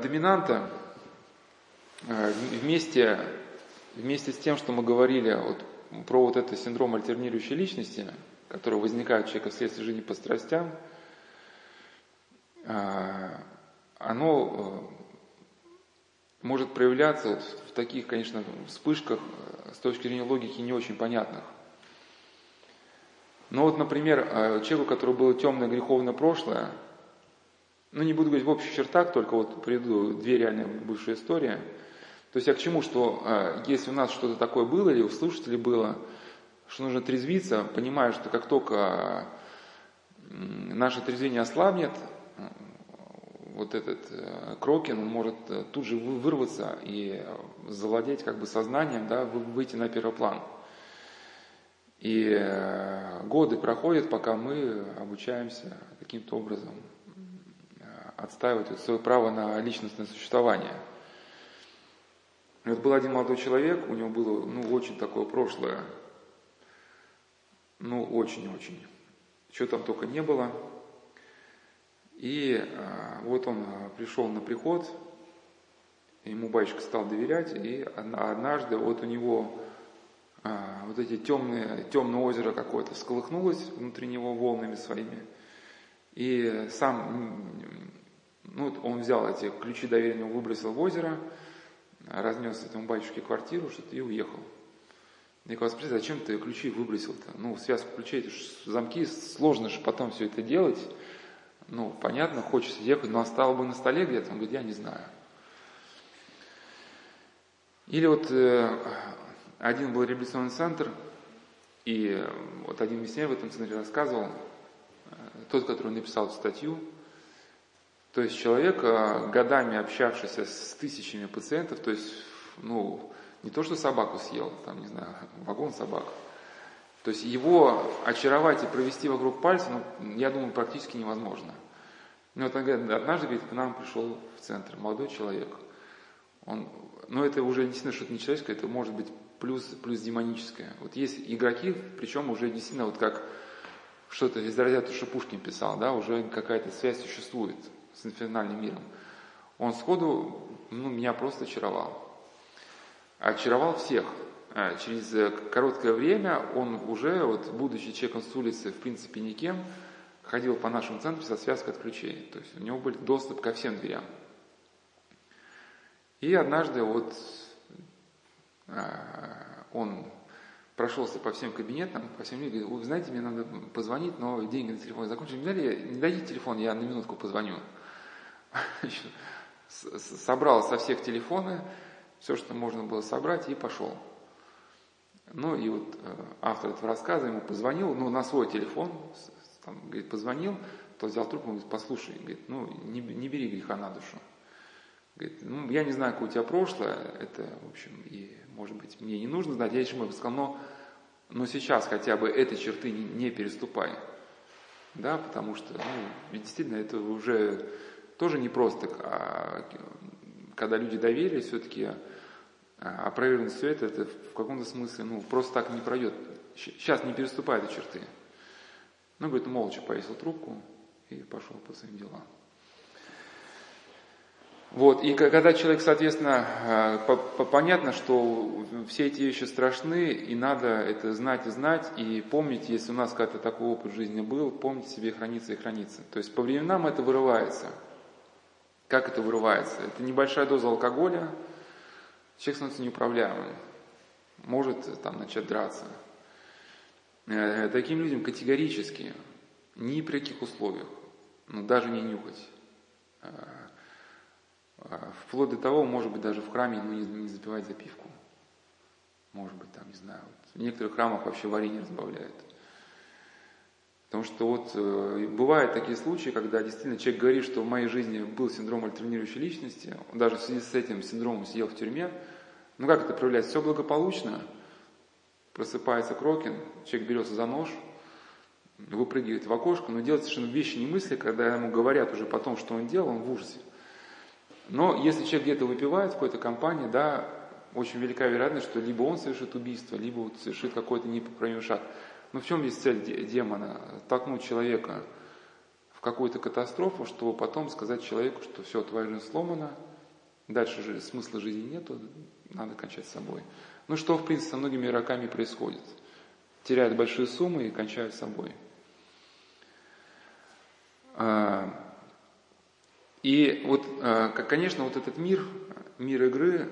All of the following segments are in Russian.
Доминанта э, вместе, вместе с тем, что мы говорили вот, про вот этот синдром альтернирующей личности, который возникает у человека вследствие жизни по страстям, э, оно э, может проявляться вот в таких, конечно, вспышках с точки зрения логики не очень понятных. Но вот, например, человеку, у которого было темное греховное прошлое, ну, не буду говорить в общих чертах, только вот приведу две реальные бывшие истории. То есть я к чему, что э, если у нас что-то такое было, или у слушателей было, что нужно трезвиться, понимая, что как только э, наше трезвение ослабнет, э, вот этот э, Крокин, он может э, тут же вырваться и завладеть как бы сознанием, да, выйти на первый план. И э, годы проходят, пока мы обучаемся каким-то образом отстаивать свое право на личностное существование. вот был один молодой человек, у него было ну, очень такое прошлое, ну очень-очень, что там только не было. И а, вот он а, пришел на приход, ему батюшка стал доверять, и однажды вот у него а, вот эти темные, темное озеро какое-то всколыхнулось внутри него волнами своими, и сам ну, он взял эти ключи доверия, выбросил в озеро, разнес этому батюшке квартиру, что-то и уехал. Говорю, спросите, зачем ты ключи выбросил-то? Ну, связку ключей, замки, сложно же потом все это делать. Ну, понятно, хочется ехать, но оставил бы на столе где-то. Он говорит, я не знаю. Или вот э, один был реабилитационный центр, и вот один миссионер в этом центре рассказывал, э, тот, который написал эту статью, то есть человек, а, годами общавшийся с тысячами пациентов, то есть, ну, не то, что собаку съел, там, не знаю, вагон собак, то есть его очаровать и провести вокруг пальца, ну, я думаю, практически невозможно. Ну, вот он говорит, однажды говорит, к нам пришел в центр молодой человек. Он, но это уже действительно что-то не человеческое, это может быть плюс, плюс демоническое. Вот есть игроки, причем уже действительно вот как что-то из разряда, что Пушкин писал, да, уже какая-то связь существует с инфернальным миром, он сходу ну, меня просто очаровал. Очаровал всех. А через э, короткое время он уже, вот, будучи человеком с улицы, в принципе никем, ходил по нашему центру со связкой от ключей. То есть у него был доступ ко всем дверям. И однажды вот а, он прошелся по всем кабинетам, по всем людям, говорит, вы знаете, мне надо позвонить, но деньги на телефон закончились. Не дайте телефон, я на минутку позвоню собрал со всех телефоны все, что можно было собрать, и пошел. Ну и вот э, автор этого рассказа ему позвонил, ну на свой телефон, там, говорит, позвонил, то взял трубку, говорит, послушай, говорит, ну не, не бери греха на душу. Говорит, ну я не знаю, какое у тебя прошлое, это, в общем, и, может быть, мне не нужно знать, я еще ему сказал, но, но сейчас хотя бы этой черты не, не переступай. Да, потому что, ну, действительно, это уже тоже непросто, а, когда люди доверились, все-таки а, опровергнуть все это, это в каком-то смысле, ну, просто так не пройдет. Сейчас не переступает эти черты. Ну, говорит, молча повесил трубку и пошел по своим делам. Вот, и когда человек, соответственно, а, понятно, что все эти вещи страшны, и надо это знать и знать, и помнить, если у нас какой-то такой опыт жизни был, помнить себе храниться и храниться. То есть по временам это вырывается – как это вырывается? Это небольшая доза алкоголя, человек становится неуправляемым, может там начать драться. Э, таким людям категорически, ни при каких условиях, ну даже не нюхать. Э, э, вплоть до того, может быть, даже в храме ну, не, не запивать запивку. Может быть, там, не знаю, вот в некоторых храмах вообще варенье разбавляют. Потому что вот э, бывают такие случаи, когда действительно человек говорит, что в моей жизни был синдром альтернирующей личности, он даже в связи с этим синдромом сидел в тюрьме. Ну как это проявляется? Все благополучно. Просыпается Крокин, человек берется за нож, выпрыгивает в окошко, но делает совершенно вещи не мысли, когда ему говорят уже потом, что он делал, он в ужасе. Но если человек где-то выпивает в какой-то компании, да, очень велика вероятность, что либо он совершит убийство, либо вот совершит какой-то непоправимый шаг. Но в чем есть цель демона? Толкнуть человека в какую-то катастрофу, чтобы потом сказать человеку, что все, твоя жизнь сломана, дальше же смысла жизни нету, надо кончать с собой. Ну что, в принципе, со многими игроками происходит. Теряют большие суммы и кончают с собой. А, и вот, а, конечно, вот этот мир, мир игры,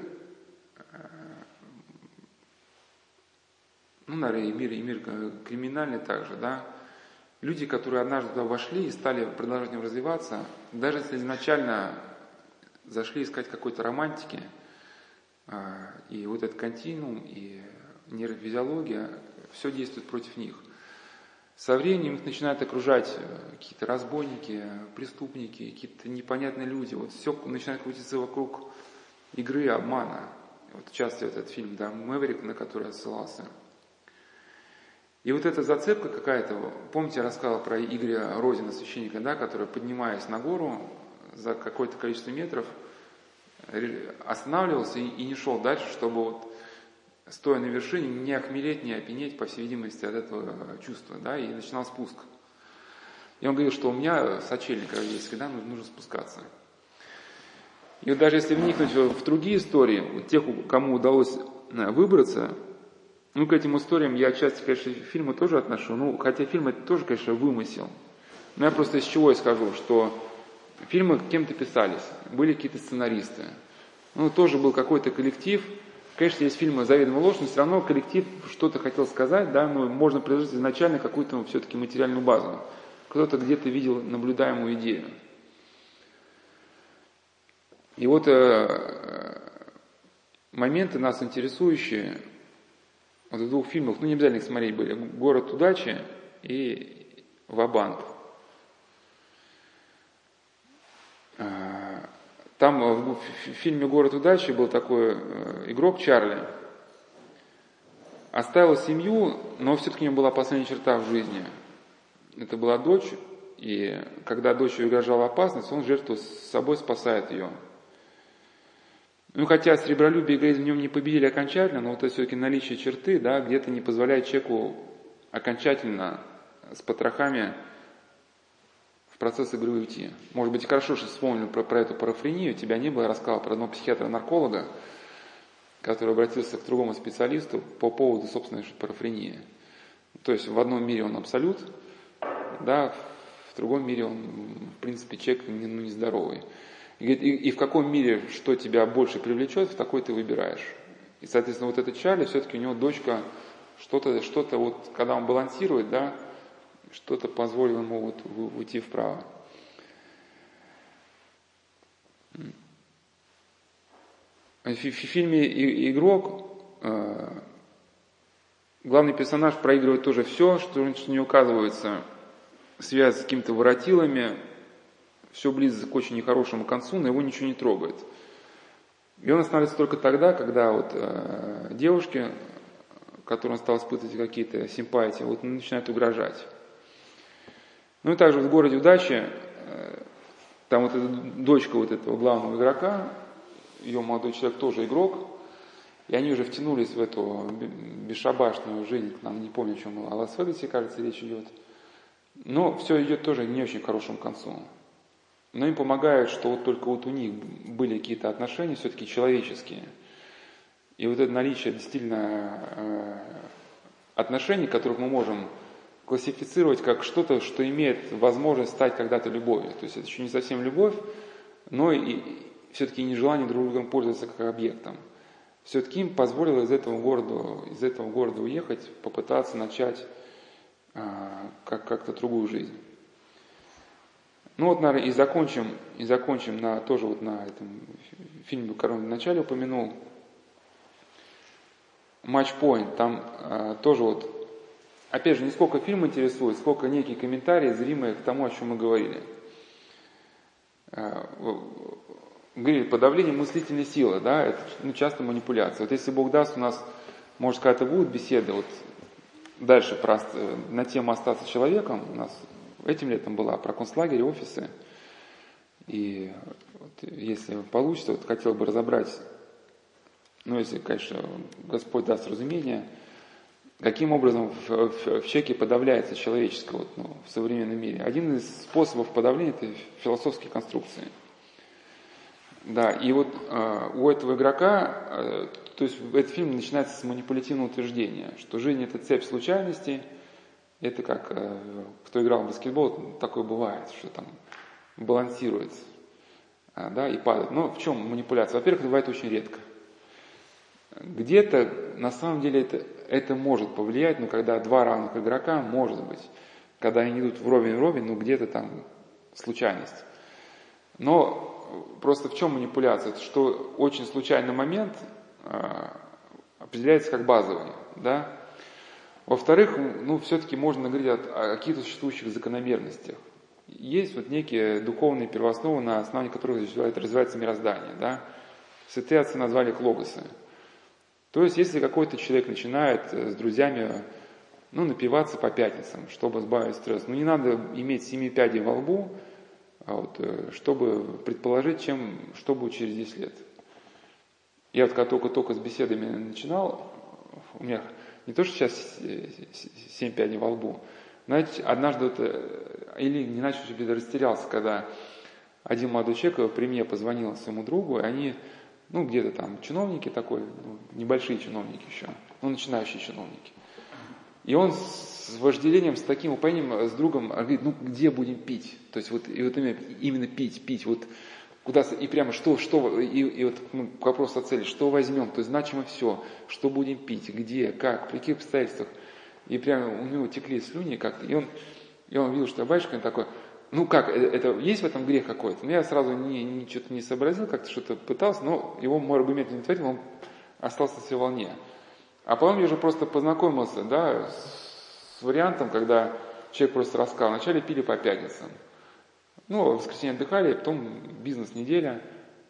ну, наверное, и мир, и мир криминальный также, да, люди, которые однажды туда вошли и стали продолжать нем развиваться, даже если изначально зашли искать какой-то романтики, и вот этот континуум, и нейрофизиология, все действует против них. Со временем их начинают окружать э, какие-то разбойники, преступники, какие-то непонятные люди. Вот все начинает крутиться вокруг игры обмана. Вот вот этот фильм, да, «Мэверик», на который я ссылался. И вот эта зацепка какая-то, помните, я рассказывал про Игоря Розина, священника, да, который, поднимаясь на гору за какое-то количество метров, останавливался и, и не шел дальше, чтобы вот стоя на вершине, не охмелеть, не опьянеть, по всей видимости, от этого чувства, да, и начинал спуск. И он говорил, что у меня сочельник есть, когда нужно, нужно спускаться. И вот даже если вникнуть в другие истории, вот тех, кому удалось э, выбраться, ну, к этим историям я часто, конечно, фильмы тоже отношу, ну, хотя фильм это тоже, конечно, вымысел. Но я просто из чего скажу, что фильмы кем-то писались, были какие-то сценаристы. Ну, тоже был какой-то коллектив, Конечно, есть фильмы заведомо ложь, но все равно коллектив что-то хотел сказать, да, но можно предложить изначально какую-то все-таки материальную базу. Кто-то где-то видел наблюдаемую идею. И вот э, моменты нас интересующие вот в двух фильмах, ну не обязательно их смотреть были, «Город удачи» и «Вабанк». Там э, в фильме «Город удачи» был такой э, игрок Чарли. Оставил семью, но все-таки у него была последняя черта в жизни. Это была дочь, и когда дочь угрожала опасность, он жертву с собой спасает ее. Ну, хотя сребролюбие и эгоизм в нем не победили окончательно, но вот это все-таки наличие черты, да, где-то не позволяет человеку окончательно с потрохами процесс игры уйти. Может быть, хорошо, что вспомнил про, про эту парафрению, тебя не было, я рассказал про одного психиатра-нарколога, который обратился к другому специалисту по поводу собственной парафрении. То есть в одном мире он абсолют, да, в другом мире он, в принципе, человек ну, нездоровый. И, и, и в каком мире что тебя больше привлечет, в такой ты выбираешь. И, соответственно, вот этот Чарли, все-таки у него дочка что-то, что-то вот, когда он балансирует, да, что-то позволило ему вот уйти вправо. В фильме «Игрок» э, главный персонаж проигрывает тоже все, что не указывается связь с какими-то воротилами, все близко к очень нехорошему концу, но его ничего не трогает. И он останавливается только тогда, когда вот э, девушки, которым он стал испытывать какие-то симпатии, вот начинают угрожать. Ну и также в городе Удачи, э, там вот эта дочка вот этого главного игрока, ее молодой человек тоже игрок, и они уже втянулись в эту бесшабашную жизнь, нам не помню, о чем о Лас-Вегасе, кажется, речь идет. Но все идет тоже не очень хорошему концу. Но им помогает, что вот только вот у них были какие-то отношения все-таки человеческие. И вот это наличие действительно э, отношений, которых мы можем классифицировать как что-то, что имеет возможность стать когда-то любовью. То есть это еще не совсем любовь, но и все-таки не желание друг другом пользоваться как объектом. Все-таки им позволило из этого города, из этого города уехать, попытаться начать а, как, как-то другую жизнь. Ну вот, наверное, и закончим, и закончим на, тоже вот на этом фильме, который в начале упомянул. Матч Point, там а, тоже вот Опять же, не сколько фильм интересует, сколько некие комментарии, зримые к тому, о чем мы говорили. Э, говорили, подавление мыслительной силы, да, это ну, часто манипуляция. Вот если Бог даст, у нас, может, какая-то будет беседа, вот дальше про, на тему остаться человеком, у нас этим летом была про концлагерь, офисы. И вот, если получится, вот хотел бы разобрать, ну, если, конечно, Господь даст разумение – Каким образом в, в, в человеке подавляется человеческое вот, ну, в современном мире? Один из способов подавления – это философские конструкции. Да, и вот э, у этого игрока, э, то есть этот фильм начинается с манипулятивного утверждения, что жизнь это цепь случайностей, это как, э, кто играл в баскетбол, такое бывает, что там балансирует, э, да, и падает. Но в чем манипуляция? Во-первых, бывает очень редко. Где-то на самом деле это, это может повлиять, но когда два равных игрока, может быть. Когда они идут вровень-вровень, ну где-то там случайность. Но просто в чем манипуляция? Это что очень случайный момент э, определяется как базовый. Да? Во-вторых, ну, все-таки можно говорить о, о каких-то существующих закономерностях. Есть вот некие духовные первоосновы, на основании которых развивается мироздание. Да? Святые отцы назвали их логосы. То есть, если какой-то человек начинает э, с друзьями ну, напиваться по пятницам, чтобы сбавить стресс, ну, не надо иметь семи пядей во лбу, а вот, э, чтобы предположить, чем, что будет через 10 лет. Я вот когда только-только с беседами начинал, у меня не то, что сейчас 7 пядей во лбу, знаете, однажды вот, э, или не начал себе растерялся, когда один молодой человек при мне позвонил своему другу, и они, ну, где-то там чиновники такой, ну, небольшие чиновники еще, ну, начинающие чиновники. И он с вожделением, с таким упоением с другом говорит, ну где будем пить? То есть вот, и вот именно, именно пить, пить, вот куда и прямо что, что, и, и вот ну, вопрос о цели, что возьмем, то есть значимо все, что будем пить, где, как, при каких обстоятельствах. И прямо у него текли слюни как-то, и он, и он видел, что батюшка такой, ну как, это, это есть в этом грех какой-то? Ну я сразу не, не, что-то не сообразил, как-то что-то пытался, но его мой аргумент не творил, он остался на своей волне. А потом я уже просто познакомился, да, с вариантом, когда человек просто рассказал, вначале пили по пятницам. Ну, воскресенье отдыхали, потом бизнес-неделя,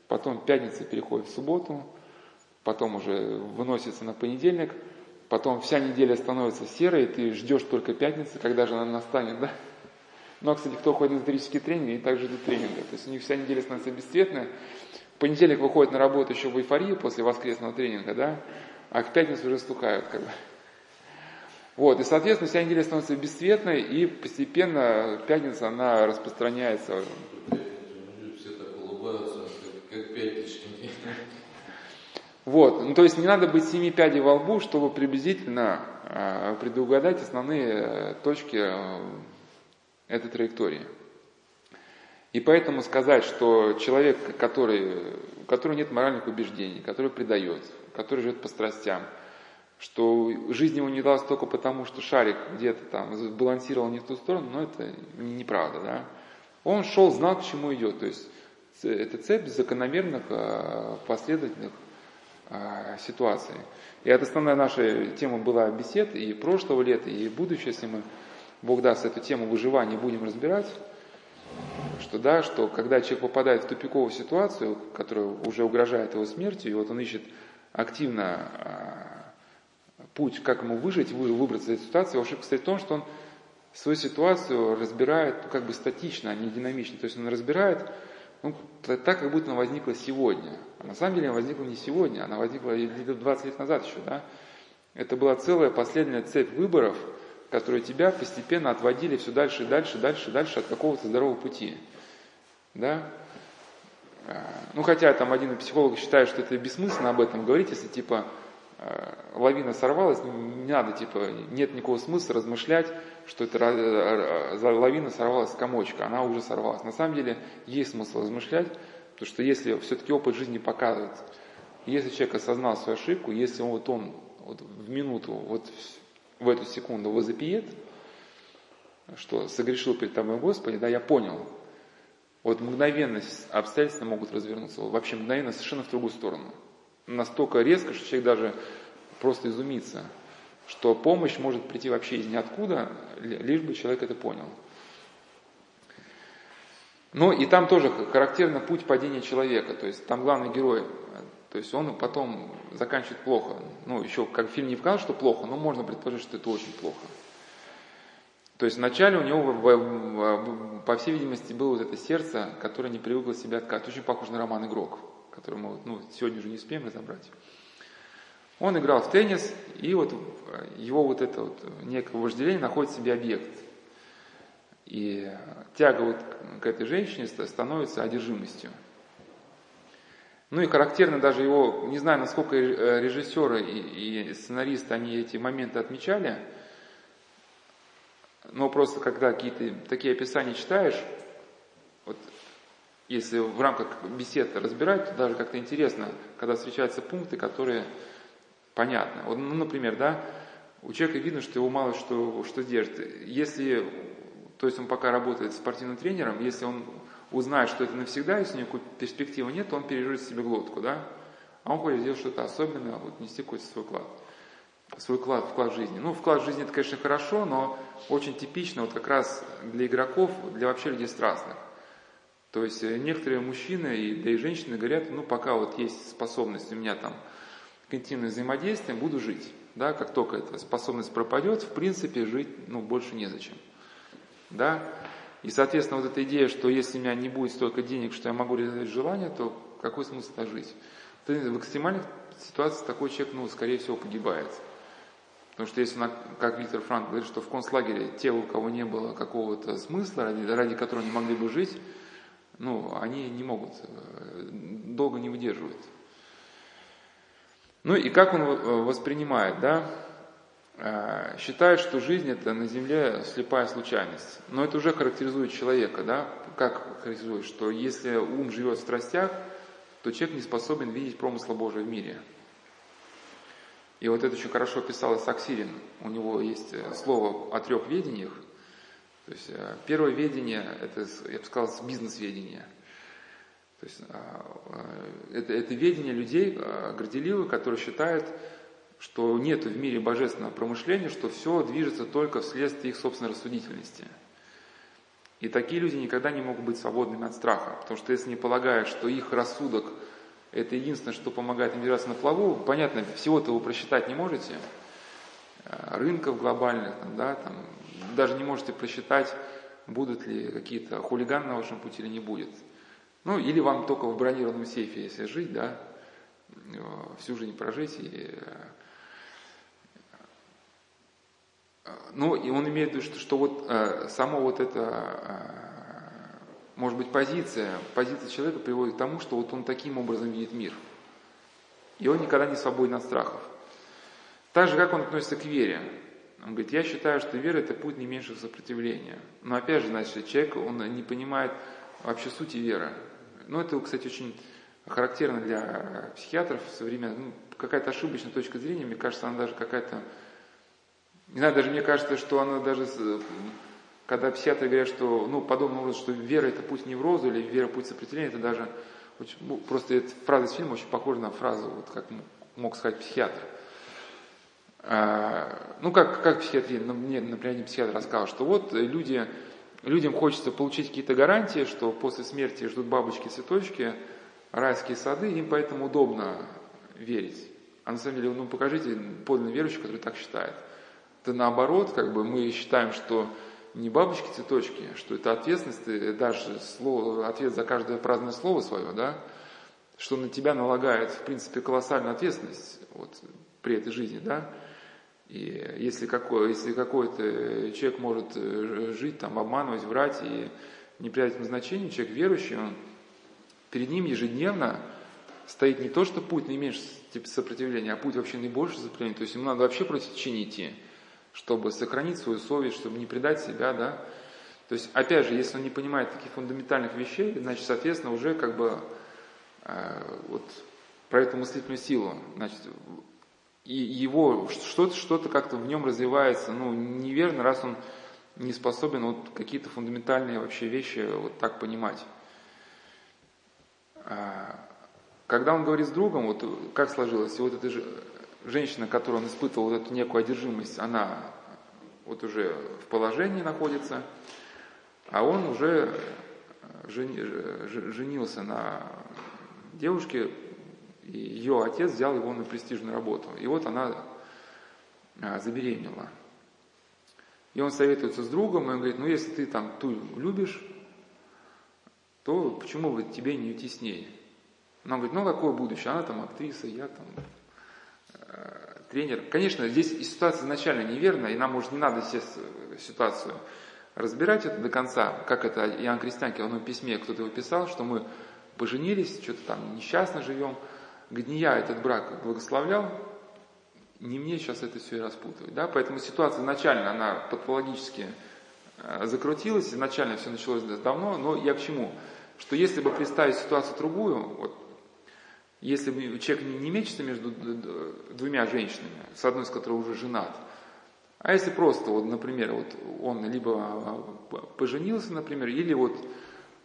потом пятница переходит в субботу, потом уже выносится на понедельник, потом вся неделя становится серой, ты ждешь только пятницы, когда же она настанет, да? Ну, а, кстати, кто ходит на эзотерические тренинги, они также ждут тренинга. То есть у них вся неделя становится бесцветная. В понедельник выходит на работу еще в эйфории после воскресного тренинга, да? а к пятнице уже стукают. Как бы. Вот, и, соответственно, вся неделя становится бесцветной, и постепенно пятница, она распространяется. Все так улыбаются, как пятнички. Вот, ну, то есть не надо быть семи пядей во лбу, чтобы приблизительно э, предугадать основные э, точки э, этой траектории. И поэтому сказать, что человек, который, у которого нет моральных убеждений, который предает, который живет по страстям, что жизнь ему не далась только потому, что шарик где-то там балансировал не в ту сторону, но это неправда, да. Он шел, знал, к чему идет, то есть это цепь закономерных, а, последовательных а, ситуаций. И это основная наша тема была бесед и прошлого лета, и будущего, если мы, Бог даст, эту тему выживания будем разбирать, что да, что когда человек попадает в тупиковую ситуацию, которая уже угрожает его смертью, и вот он ищет активно а, путь, как ему выжить, выбраться из этой ситуации, ошибка стоит в том, что он свою ситуацию разбирает ну, как бы статично, а не динамично. То есть он разбирает ну, так, как будто она возникла сегодня. А на самом деле она возникла не сегодня, она возникла где-то 20 лет назад еще. Да? Это была целая последняя цепь выборов, которые тебя постепенно отводили все дальше и дальше, дальше, дальше от какого-то здорового пути. Да? Э, ну, хотя там один психолог считает, что это бессмысленно об этом говорить, если типа лавина сорвалась, не надо, типа, нет никакого смысла размышлять, что это э, лавина сорвалась с комочка, она уже сорвалась. На самом деле есть смысл размышлять, потому что если все-таки опыт жизни показывает, если человек осознал свою ошибку, если он, вот он вот в минуту, вот в эту секунду возопиет, что согрешил перед тобой Господи, да, я понял, вот мгновенно обстоятельства могут развернуться, вообще мгновенно совершенно в другую сторону. Настолько резко, что человек даже просто изумится, что помощь может прийти вообще из ниоткуда, лишь бы человек это понял. Ну и там тоже характерно путь падения человека, то есть там главный герой, то есть он потом заканчивает плохо. Ну еще как фильм не показал, что плохо, но можно предположить, что это очень плохо. То есть вначале у него, по всей видимости, было вот это сердце, которое не привыкло себя отказывать. Очень похоже на роман «Игрок», который мы ну, сегодня уже не успеем разобрать. Он играл в теннис, и вот его вот это вот некое вожделение находит в себе объект. И тяга вот к этой женщине становится одержимостью. Ну и характерно даже его, не знаю, насколько э, режиссеры и, и сценаристы, они эти моменты отмечали, но просто когда какие-то такие описания читаешь, вот если в рамках беседы разбирать, то даже как-то интересно, когда встречаются пункты, которые понятны. Вот, ну, например, да, у человека видно, что его мало что, что держит. Если, то есть он пока работает спортивным тренером, если он узнает, что это навсегда, если у него перспективы нет, то он переживет себе глотку, да? А он хочет сделать что-то особенное, вот нести какой-то свой вклад. Свой вклад, вклад в жизни. Ну, вклад в жизнь это, конечно, хорошо, но очень типично вот как раз для игроков, для вообще людей страстных. То есть э, некоторые мужчины, и, да и женщины говорят, ну, пока вот есть способность у меня там к интимным взаимодействиям, буду жить. Да, как только эта способность пропадет, в принципе, жить, ну, больше незачем. Да, и, соответственно, вот эта идея, что если у меня не будет столько денег, что я могу реализовать желание, то какой смысл это жить? В экстремальных ситуациях такой человек, ну, скорее всего, погибает. Потому что если, как Виктор Франк говорит, что в концлагере те, у кого не было какого-то смысла, ради, ради которого не могли бы жить, ну, они не могут, э, долго не выдерживают. Ну и как он э, воспринимает, да? Э, считает, что жизнь это на земле слепая случайность. Но это уже характеризует человека, да? Как характеризует, что если ум живет в страстях, то человек не способен видеть промысла Божия в мире. И вот это очень хорошо писал Исаак У него есть слово о трех ведениях. То есть э, первое ведение, это, я бы сказал, бизнес-ведение. То есть это, это ведение людей горделивых, которые считают, что нет в мире божественного промышления, что все движется только вследствие их собственной рассудительности. И такие люди никогда не могут быть свободными от страха, потому что если не полагают, что их рассудок – это единственное, что помогает им держаться на плаву, понятно, всего-то вы просчитать не можете, э, рынков глобальных, там, да, там, даже не можете просчитать, будут ли какие-то хулиганы на вашем пути или не будет. Ну, или вам только в бронированном сейфе, если жить, да, всю жизнь прожить и Ну, и он имеет в виду, что, что вот э, само вот это, э, может быть, позиция, позиция человека приводит к тому, что вот он таким образом видит мир. И он никогда не свободен от страхов. Так же, как он относится к вере. Он говорит, я считаю, что вера – это путь не меньшего сопротивления. Но опять же, значит, человек, он не понимает вообще сути веры. Ну, это, кстати, очень характерно для психиатров современных. Ну, какая-то ошибочная точка зрения, мне кажется, она даже какая-то не знаю, даже мне кажется, что она даже, когда психиатры говорят, что, ну, подобно образом, что вера это путь не в розу или вера путь сопротивления, это даже очень, ну, просто эта фраза из фильма очень похожа на фразу, вот как мог сказать психиатр. А, ну, как, как психиатрия, ну, мне, например, не психиатр рассказал, что вот люди, людям хочется получить какие-то гарантии, что после смерти ждут бабочки-цветочки, райские сады, им поэтому удобно верить. А на самом деле, ну, покажите подлинно верующих, который так считает то наоборот, как бы мы считаем, что не бабочки-цветочки, что это ответственность, ты дашь слово, ответ за каждое праздное слово свое, да, что на тебя налагает, в принципе, колоссальную ответственность вот, при этой жизни, да, и если, какой, если какой-то человек может э, жить, там, обманывать, врать и не придать ему значения, человек верующий, он, перед ним ежедневно стоит не то, что путь наименьшего типа сопротивления, а путь вообще наибольшего сопротивления, то есть ему надо вообще против идти чтобы сохранить свою совесть, чтобы не предать себя, да. То есть, опять же, если он не понимает таких фундаментальных вещей, значит, соответственно, уже как бы э, вот про эту мыслительную силу, значит, его что-то, что-то как-то в нем развивается, ну, неверно, раз он не способен вот какие-то фундаментальные вообще вещи вот так понимать. А, когда он говорит с другом, вот как сложилось, и вот это же женщина, которую он испытывал вот эту некую одержимость, она вот уже в положении находится, а он уже женился на девушке, и ее отец взял его на престижную работу. И вот она а, забеременела. И он советуется с другом, и он говорит, ну если ты там ту любишь, то почему бы тебе не уйти с ней? Но он говорит, ну какое будущее? Она там актриса, я там тренер. Конечно, здесь ситуация изначально неверная, и нам, может, не надо здесь ситуацию разбирать это до конца, как это Иоанн Крестьянки, он в письме, кто-то его писал, что мы поженились, что-то там несчастно живем. Говорит, я этот брак благословлял, не мне сейчас это все и распутывать. Да? Поэтому ситуация изначально, она патологически э, закрутилась, изначально все началось давно, но я к чему? Что если бы представить ситуацию другую, вот, если бы человек не, мечется между двумя женщинами, с одной из которых уже женат, а если просто, вот, например, вот он либо а, поженился, например, или вот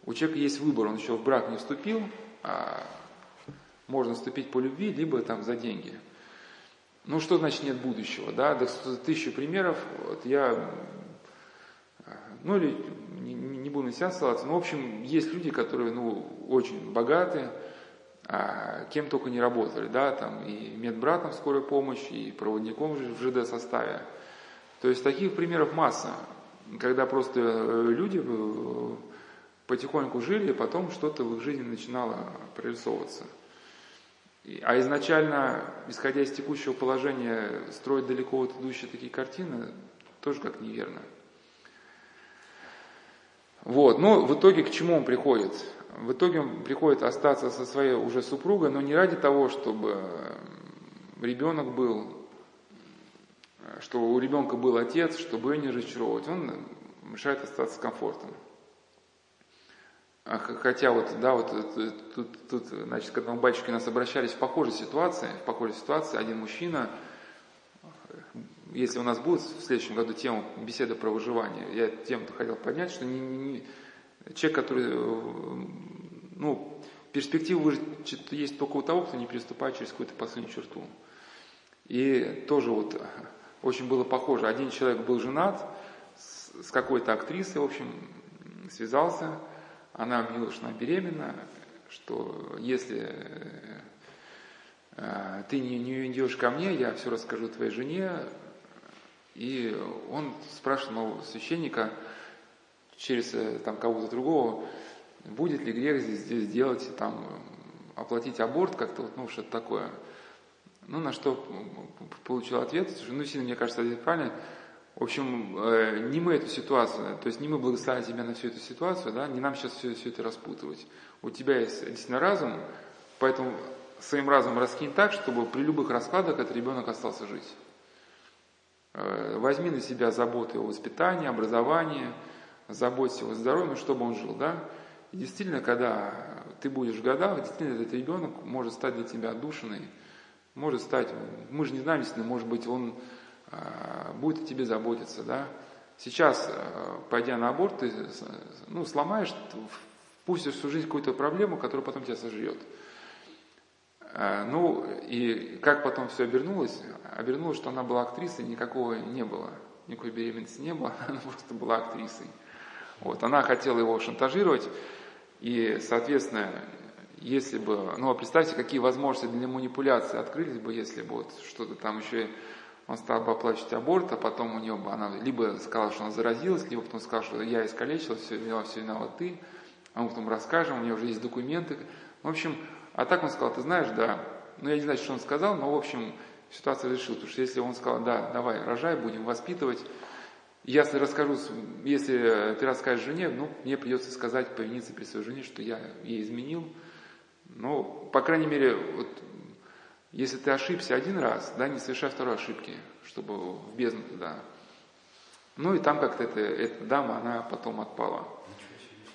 у человека есть выбор, он еще в брак не вступил, а можно вступить по любви, либо там за деньги. Ну, что значит нет будущего, да? Да примеров, вот я, ну, или не, не буду на себя ссылаться, но, в общем, есть люди, которые, ну, очень богатые, а кем только не работали, да, там и медбратом скорой помощи, и проводником в ЖД составе. То есть таких примеров масса, когда просто э, люди э, потихоньку жили, и потом что-то в их жизни начинало прорисовываться. А изначально, исходя из текущего положения, строить далеко вот идущие такие картины, тоже как неверно. Вот, но в итоге к чему он приходит? В итоге он приходит остаться со своей уже супругой, но не ради того, чтобы ребенок был, чтобы у ребенка был отец, чтобы ее не разочаровывать. Он мешает остаться с комфортом. А хотя вот, да, вот э, тут, тут, значит, к этому батюшке нас обращались в похожей ситуации, в похожей ситуации один мужчина, если у нас будет в следующем году тема беседы про выживание, я тему хотел поднять, что не, не, человек, который, э, ну, перспектива выжить есть только у того, кто не переступает через какую-то последнюю черту. И тоже вот очень было похоже. Один человек был женат с, с какой-то актрисой, в общем, связался, она объявила, что она беременна, что если э, ты не, не идешь ко мне, я все расскажу твоей жене. И он спрашивал священника через э, там, кого-то другого, будет ли грех здесь, здесь сделать, там, оплатить аборт как-то, ну, что-то такое. Ну, на что получил ответ, ну, сильно, мне кажется, ответ правильный, в общем, э, не мы эту ситуацию, то есть не мы благословим тебя на всю эту ситуацию, да, не нам сейчас все, все это распутывать. У тебя есть действительно разум, поэтому своим разумом раскинь так, чтобы при любых раскладах этот ребенок остался жить. Э, возьми на себя заботу его воспитания, образования, заботься его здоровьем, ну, чтобы он жил, да. И действительно, когда ты будешь в годах, действительно этот ребенок может стать для тебя отдушиной, может стать, мы же не знаем, действительно, может быть, он будет о тебе заботиться, да. Сейчас, а, пойдя на аборт, ты ну, сломаешь, впустишь всю жизнь какую-то проблему, которая потом тебя сожрет. А, ну, и как потом все обернулось? Обернулось, что она была актрисой, никакого не было, никакой беременности не было, она просто была актрисой. Вот, она хотела его шантажировать, и, соответственно, если бы, ну, представьте, какие возможности для манипуляции открылись бы, если бы вот что-то там еще он стал бы оплачивать аборт, а потом у нее бы она либо сказала, что она заразилась, либо потом сказала, что я искалечила, все виноват, все виноват ты, а мы потом расскажем, у нее уже есть документы. В общем, а так он сказал, ты знаешь, да, ну я не знаю, что он сказал, но в общем ситуация решила, потому что если он сказал, да, давай, рожай, будем воспитывать, если расскажу, если ты расскажешь жене, ну, мне придется сказать, повиниться при своей жене, что я ей изменил. Ну, по крайней мере, вот если ты ошибся один раз, да, не совершай второй ошибки, чтобы в бездну туда. Ну и там как-то эта, эта дама, она потом отпала. Ничего себе.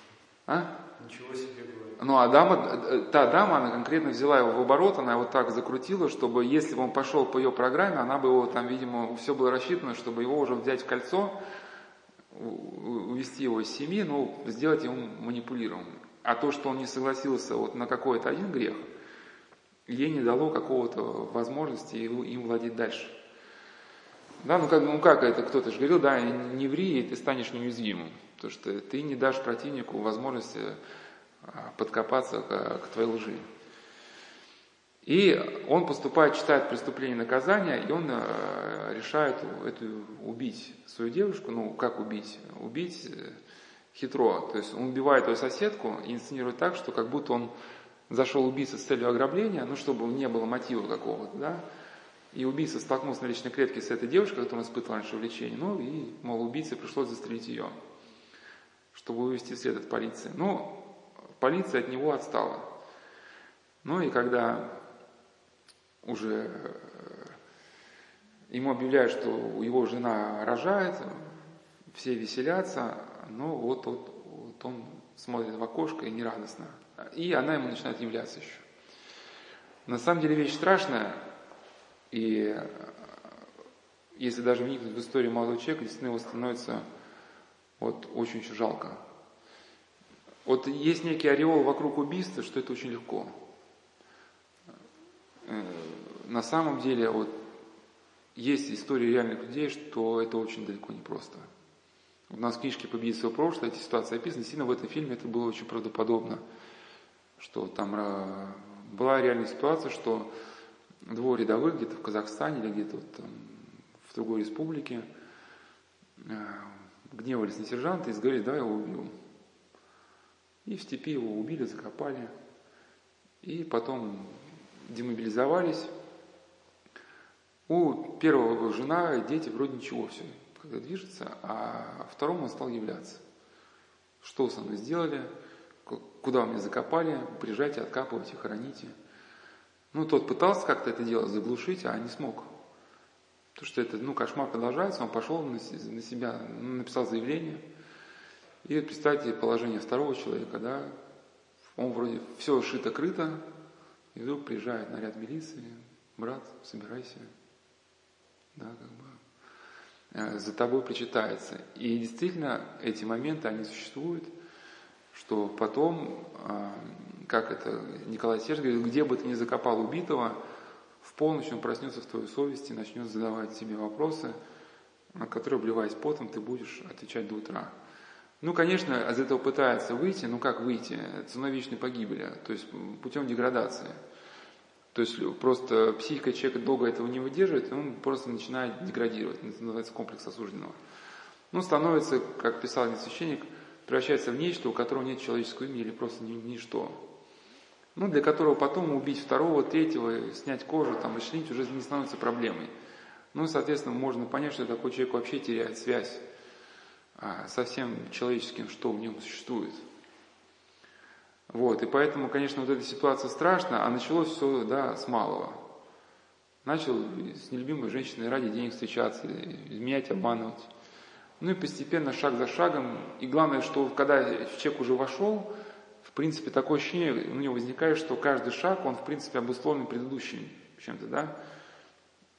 А? Ничего себе говорит. Ну а дама, та дама, она конкретно взяла его в оборот, она его так закрутила, чтобы если бы он пошел по ее программе, она бы его там, видимо, все было рассчитано, чтобы его уже взять в кольцо, увести его из семьи, ну, сделать ему манипулируемым. А то, что он не согласился вот на какой-то один грех – ей не дало какого-то возможности им владеть дальше. Да, ну как, ну как это, кто-то же говорил, да, не ври, и ты станешь неуязвимым. Потому что ты не дашь противнику возможности а, подкопаться к, к твоей лжи. И он поступает, читает преступление и наказание, и он э, решает эту, убить свою девушку. Ну, как убить? Убить э, хитро. То есть он убивает ее соседку и инсценирует так, что как будто он зашел убийца с целью ограбления, ну, чтобы не было мотива какого-то, да, и убийца столкнулся на личной клетке с этой девушкой, которая испытывала раньше влечение, ну, и, мол, убийце пришлось застрелить ее, чтобы вывести след от полиции. Но полиция от него отстала. Ну и когда уже ему объявляют, что его жена рожает, все веселятся, но вот, вот, вот он смотрит в окошко и нерадостно. И она ему начинает являться еще. На самом деле вещь страшная, и э, если даже вникнуть в историю молодого человека, действительно его становится вот очень-очень жалко. Вот есть некий ореол вокруг убийства, что это очень легко. Э, на самом деле вот есть истории реальных людей, что это очень далеко не просто. У нас в книжке «Победить свое прошлое» эти ситуации описаны. Действительно, в этом фильме это было очень правдоподобно, что там э, была реальная ситуация, что двое рядовых где-то в Казахстане или где-то вот там в другой республике э, гневались на сержанта и говорили, давай его убьем. И в степи его убили, закопали. И потом демобилизовались. У первого жена дети вроде ничего все, когда движется, а второму он стал являться. Что со мной сделали? Куда вы меня закопали? Приезжайте, откапывайте, хороните. Ну, тот пытался как-то это дело заглушить, а не смог. Потому что это, ну, кошмар продолжается, он пошел на, на себя, ну, написал заявление. И представьте положение второго человека, да, он вроде все шито-крыто, и вдруг приезжает наряд милиции, брат, собирайся, да, как бы, э, за тобой причитается. И действительно, эти моменты, они существуют, что потом, э, как это Николай Серж говорит, где бы ты ни закопал убитого, в полночь он проснется в твоей совести, начнет задавать себе вопросы, на которые, обливаясь потом, ты будешь отвечать до утра. Ну, конечно, из этого пытается выйти, но как выйти? Ценой вечной погибели, то есть путем деградации. То есть просто психика человека долго этого не выдерживает, и он просто начинает деградировать. Это называется комплекс осужденного. Ну, становится, как писал один священник, превращается в нечто, у которого нет человеческого имени или просто ни, ничто. Ну, для которого потом убить второго, третьего, снять кожу, там, расчленить уже не становится проблемой. Ну, соответственно, можно понять, что такой человек вообще теряет связь а, со всем человеческим, что в нем существует. Вот, и поэтому, конечно, вот эта ситуация страшна, а началось все, да, с малого. Начал с нелюбимой женщиной ради денег встречаться, изменять, обманывать. Ну и постепенно, шаг за шагом, и главное, что когда человек уже вошел, в принципе, такое ощущение у него возникает, что каждый шаг, он, в принципе, обусловлен предыдущим чем-то, да,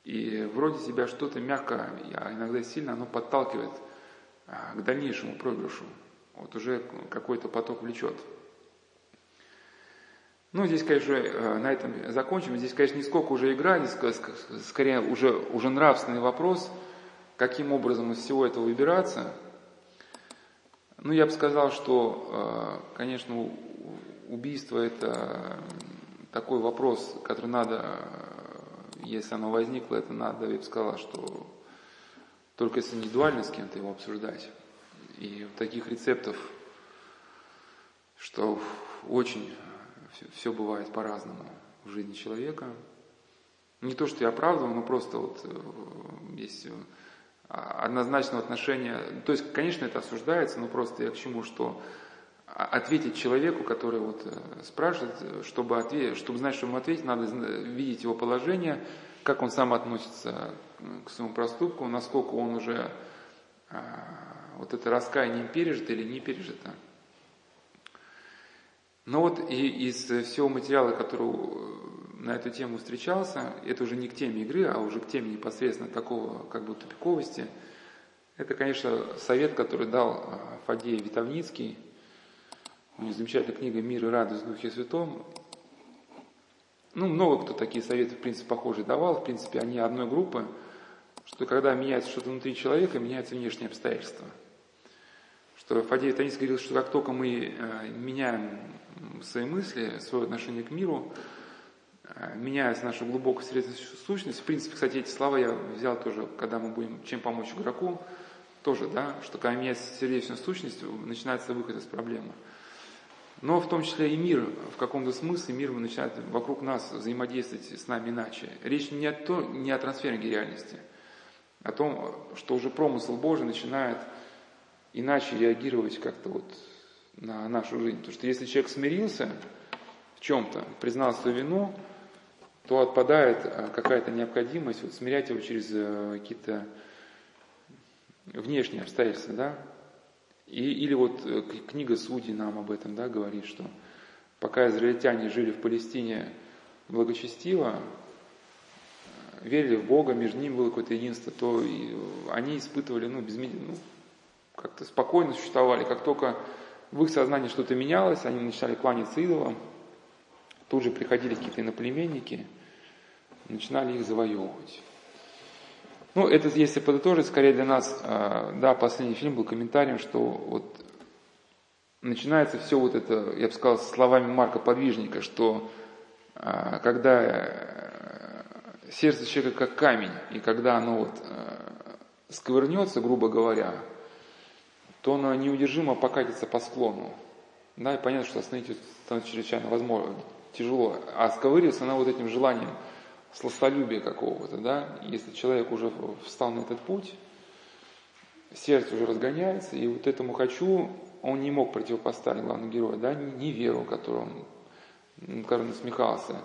и вроде себя что-то мягко, а иногда сильно, оно подталкивает а, к дальнейшему проигрышу. Вот уже какой-то поток влечет. Ну, здесь, конечно, э, на этом закончим. Здесь, конечно, не сколько уже игра, здесь скорее уже, уже нравственный вопрос, каким образом из всего этого выбираться. Ну, я бы сказал, что, э, конечно, убийство – это такой вопрос, который надо, если оно возникло, это надо, я бы сказал, что только если индивидуально с кем-то его обсуждать. И таких рецептов, что очень все, бывает по-разному в жизни человека. Не то, что я оправдываю, но просто вот э, есть э, однозначного отношения. То есть, конечно, это осуждается, но просто я к чему, что ответить человеку, который вот э, спрашивает, чтобы, ответить, чтобы знать, что ему ответить, надо видеть его положение, как он сам относится к своему проступку, насколько он уже вот это раскаяние пережит или не пережито. Но вот и из всего материала, который э, на эту тему встречался, это уже не к теме игры, а уже к теме непосредственно такого как бы тупиковости, это, конечно, совет, который дал э, Фадей Витовницкий. У него замечательная книга «Мир и радость в Духе Святом». Ну, много кто такие советы, в принципе, похожие давал. В принципе, они одной группы, что когда меняется что-то внутри человека, меняются внешние обстоятельства. Что Фадей Витовницкий говорил, что как только мы э, меняем свои мысли, свое отношение к миру, меняется наша глубокая средственная сущность. В принципе, кстати, эти слова я взял тоже, когда мы будем чем помочь игроку, тоже, да, что когда меняется сердечная сущность, начинается выход из проблемы. Но в том числе и мир, в каком-то смысле мир начинает вокруг нас взаимодействовать с нами иначе. Речь не о, то, не о трансферинге реальности, а о том, что уже промысл Божий начинает иначе реагировать как-то вот на нашу жизнь. Потому что если человек смирился, в чем-то, признал свою вину, то отпадает э, какая-то необходимость вот, смирять его через э, какие-то внешние обстоятельства, да, и, или вот э, книга Судей нам об этом да, говорит, что пока израильтяне жили в Палестине благочестиво, верили в Бога, между ними было какое-то единство, то они испытывали, ну, без, ну, как-то спокойно существовали. Как только в их сознании что-то менялось, они начинали кланяться идолам, тут же приходили какие-то иноплеменники, начинали их завоевывать. Ну, это, если подытожить, скорее для нас, а, да, последний фильм был комментарием, что вот начинается все вот это, я бы сказал, словами Марка Подвижника, что а, когда э, сердце человека как камень, и когда оно вот э, сковырнется, грубо говоря, то оно неудержимо покатится по склону. Да, и понятно, что остановить становится чрезвычайно возможно, тяжело. А сковыривается она вот этим желанием сластолюбия какого-то, да. Если человек уже встал на этот путь, сердце уже разгоняется, и вот этому «хочу» он не мог противопоставить главного героя, да, ни веру, которую он, который насмехался,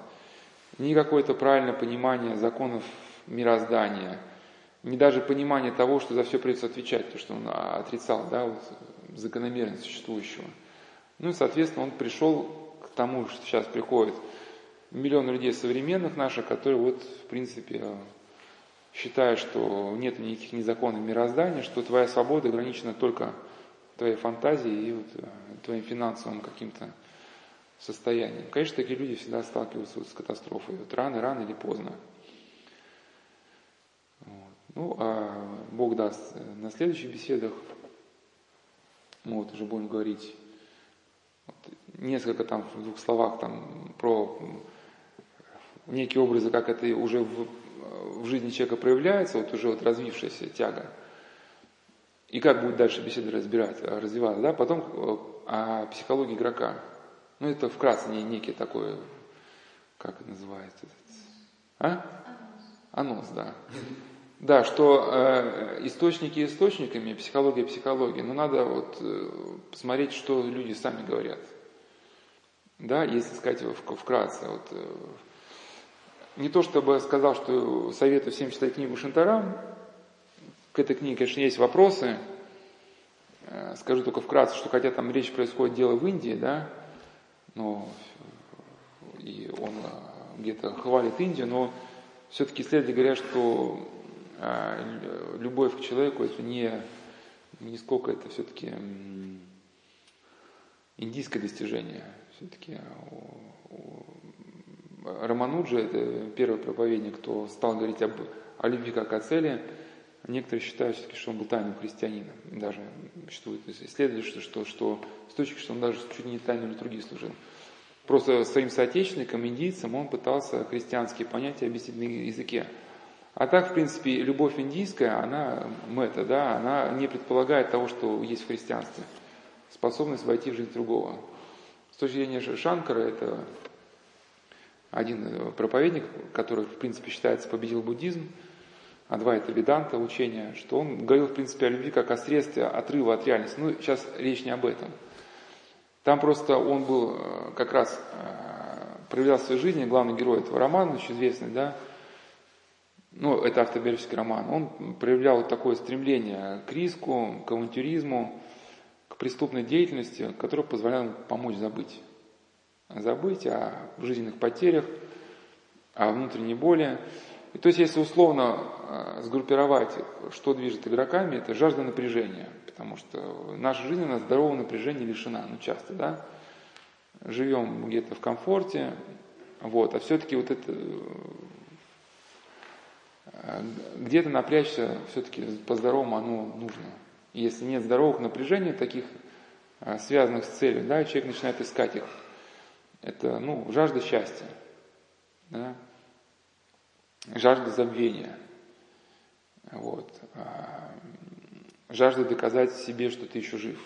ни какое-то правильное понимание законов мироздания – не даже понимание того, что за все придется отвечать, то, что он отрицал, да, вот, закономерность существующего. Ну и, соответственно, он пришел к тому, что сейчас приходит миллион людей современных наших, которые вот, в принципе, считают, что нет никаких незаконов мироздания, что твоя свобода ограничена только твоей фантазией и вот э, твоим финансовым каким-то состоянием. Конечно, такие люди всегда сталкиваются вот с катастрофой, вот рано, рано или поздно. Ну, а Бог даст э, на следующих беседах, мы вот уже будем говорить вот, несколько там в двух словах там про некие образы, как это уже в, в жизни человека проявляется, вот уже вот развившаяся тяга. И как будет дальше беседа разбирать, развиваться, да, потом э, о психологии игрока. Ну, это вкратце не, некий такой, как это называется? А? Анонс, да. Да, что э, источники источниками, психология психология, но надо вот э, посмотреть, что люди сами говорят. Да, если сказать вкратце. Вот, э, не то чтобы сказал, что советую всем читать книгу Шантарам, к этой книге, конечно, есть вопросы. Э, скажу только вкратце, что хотя там речь происходит дело в Индии, да, но и он э, где-то хвалит Индию, но все-таки исследователи говорят, что любовь к человеку это не, не сколько это все-таки индийское достижение. Все-таки Рамануджа, это первый проповедник, кто стал говорить об, о любви как о цели, некоторые считают все-таки, что он был тайным христианином. Даже существует исследователи, что, что, что с точки, что он даже чуть не тайной литургии служил. Просто своим соотечественникам, индийцам, он пытался христианские понятия объяснить на языке. А так, в принципе, любовь индийская, она мета, да, она не предполагает того, что есть в христианстве. Способность войти в жизнь другого. С точки зрения Шанкара, это один проповедник, который, в принципе, считается победил буддизм, а два это веданта, учение, что он говорил, в принципе, о любви как о средстве отрыва от реальности. Ну, сейчас речь не об этом. Там просто он был э, как раз э, проявлял в своей жизни, главный герой этого романа, очень известный, да, ну, это автобиографический роман, он проявлял такое стремление к риску, к авантюризму, к преступной деятельности, которая позволяла помочь забыть. Забыть о жизненных потерях, о внутренней боли. И то есть, если условно э, сгруппировать, что движет игроками, это жажда напряжения. Потому что наша жизнь, она здорового напряжения лишена, ну часто, да. Живем где-то в комфорте, вот, а все-таки вот это где-то напрячься все-таки по-здоровому оно нужно. Если нет здоровых напряжений, таких а, связанных с целью, да, человек начинает искать их. Это, ну, жажда счастья, да, жажда забвения, вот, а, жажда доказать себе, что ты еще жив.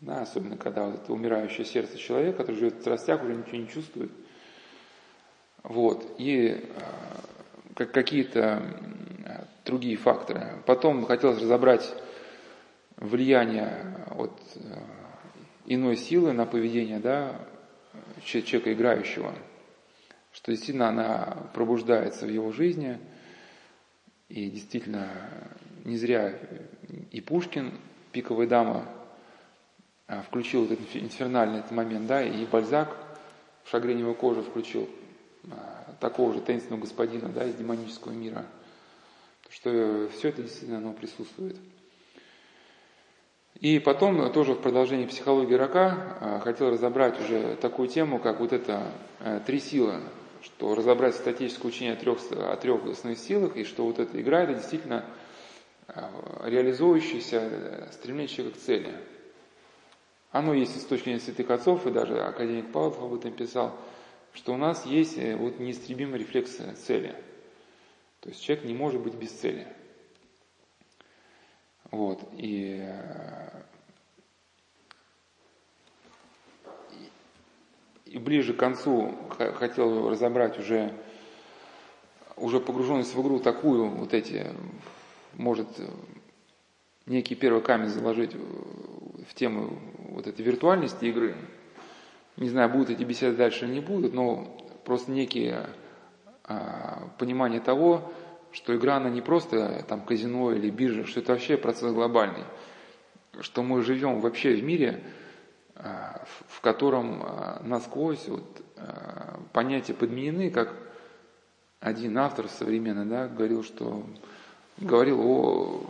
Да, особенно когда вот это умирающее сердце человека, который живет в страстях, уже ничего не чувствует. Вот. И а, как какие-то другие факторы. Потом хотелось разобрать влияние от иной силы на поведение, да, человека играющего, что действительно она пробуждается в его жизни, и действительно не зря и Пушкин, пиковая дама, а, включил этот инфернальный этот момент, да, и Бальзак в шагреневой коже включил а, такого же таинственного господина, да, из демонического мира. Что все это действительно оно присутствует. И потом тоже в продолжении психологии рака а, хотел разобрать уже такую тему, как вот это э, три силы, что разобрать статическое учение о трех, о трех силах, и что вот эта игра это действительно реализующееся э, человека к цели. Оно есть с точки зрения святых отцов, и даже академик Павлов об этом писал, что у нас есть э, вот неистребимый рефлекс цели. То есть человек не может быть без цели. Вот, и, и ближе к концу хотел разобрать уже, уже погруженность в игру такую, вот эти, может, некий первый камень заложить в тему вот этой виртуальности игры. Не знаю, будут эти беседы дальше или не будут, но просто некие а, понимание того, что игра, она не просто там казино или биржа, что это вообще процесс глобальный, что мы живем вообще в мире, а, в котором а, насквозь вот, а, понятия подменены, как один автор современный да, говорил, что говорил о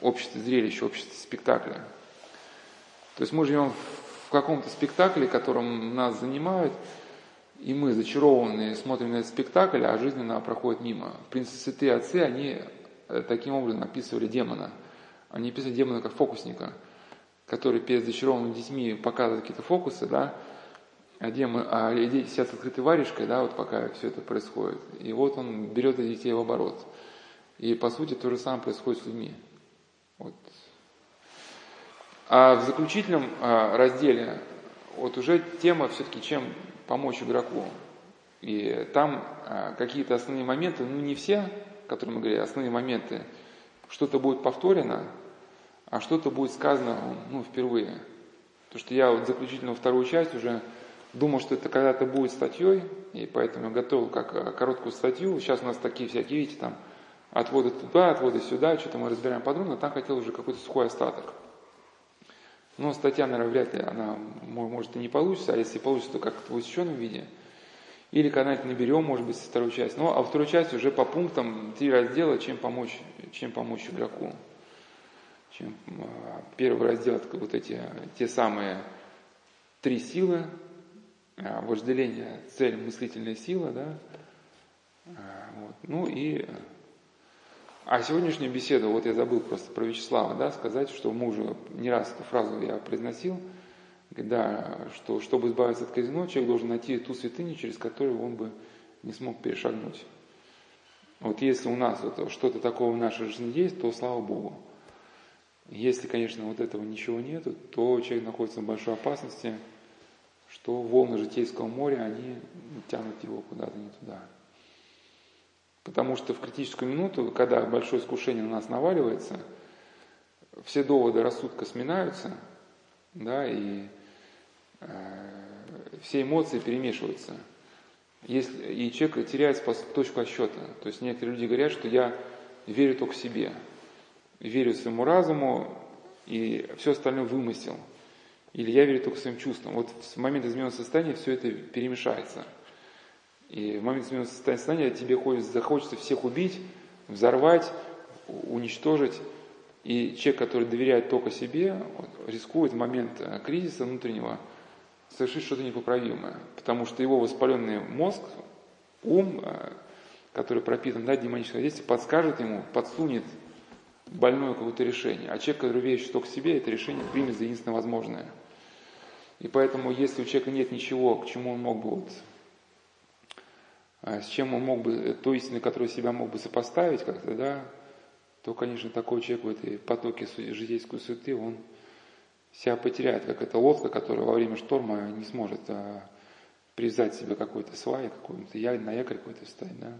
обществе зрелища, обществе спектакля. То есть мы живем в каком-то спектакле, которым нас занимают, и мы, зачарованные, смотрим на этот спектакль, а жизнь она проходит мимо. В принципе, святые отцы, они э, таким образом описывали демона. Они описывали демона как фокусника, который перед зачарованными детьми показывает какие-то фокусы, да, а, демон, а дети сидят с открытой варежкой, да, вот пока все это происходит. И вот он берет этих детей в оборот. И по сути то же самое происходит с людьми. Вот. А в заключительном а, разделе вот уже тема все-таки чем помочь игроку. И там а, какие-то основные моменты, ну не все, которые мы говорили, основные моменты, что-то будет повторено, а что-то будет сказано ну, впервые. То, что я вот заключительную вторую часть уже думал, что это когда-то будет статьей, и поэтому я готовил как а, короткую статью. Сейчас у нас такие всякие, видите, там отводы туда, отводы сюда, что-то мы разбираем подробно, там хотел уже какой-то сухой остаток. Но статья, наверное, вряд ли она может и не получится, а если получится, то как-то в усеченном виде. Или когда-нибудь наберем, может быть, вторую часть. Ну, а вторую часть уже по пунктам три раздела, чем помочь, чем помочь игроку. Чем, а, первый раздел это вот эти те самые три силы, а, вожделение, цель, мыслительная сила, да. А, вот. Ну и а сегодняшнюю беседу, вот я забыл просто про Вячеслава, да, сказать, что мы уже не раз эту фразу я произносил, да, что чтобы избавиться от казино, человек должен найти ту святыню, через которую он бы не смог перешагнуть. Вот если у нас вот что-то такого в нашей жизни есть, то слава Богу. Если, конечно, вот этого ничего нет, то человек находится в большой опасности, что волны житейского моря, они тянут его куда-то не туда. Потому что в критическую минуту, когда большое искушение на нас наваливается, все доводы рассудка сминаются, да, и э, все эмоции перемешиваются. Если, и человек теряет точку отсчета. То есть некоторые люди говорят, что я верю только себе, верю своему разуму, и все остальное вымысел. Или я верю только своим чувствам. Вот в момент измененного состояния все это перемешается – и в момент смены состояния тебе захочется всех убить, взорвать, уничтожить. И человек, который доверяет только себе, рискует в момент э, кризиса внутреннего совершить что-то непоправимое. Потому что его воспаленный мозг, ум, э, который пропитан да, демоническим действием, подскажет ему, подсунет больное какое-то решение. А человек, который верит только себе, это решение примет за единственное возможное. И поэтому, если у человека нет ничего, к чему он мог бы вот с чем он мог бы, той истиной, которую себя мог бы сопоставить как-то, да, то, конечно, такой человек в этой потоке житейской суеты, он себя потеряет, как эта лодка, которая во время шторма не сможет а, привязать себе какой-то свай, какой-то на якорь какой-то встать, да.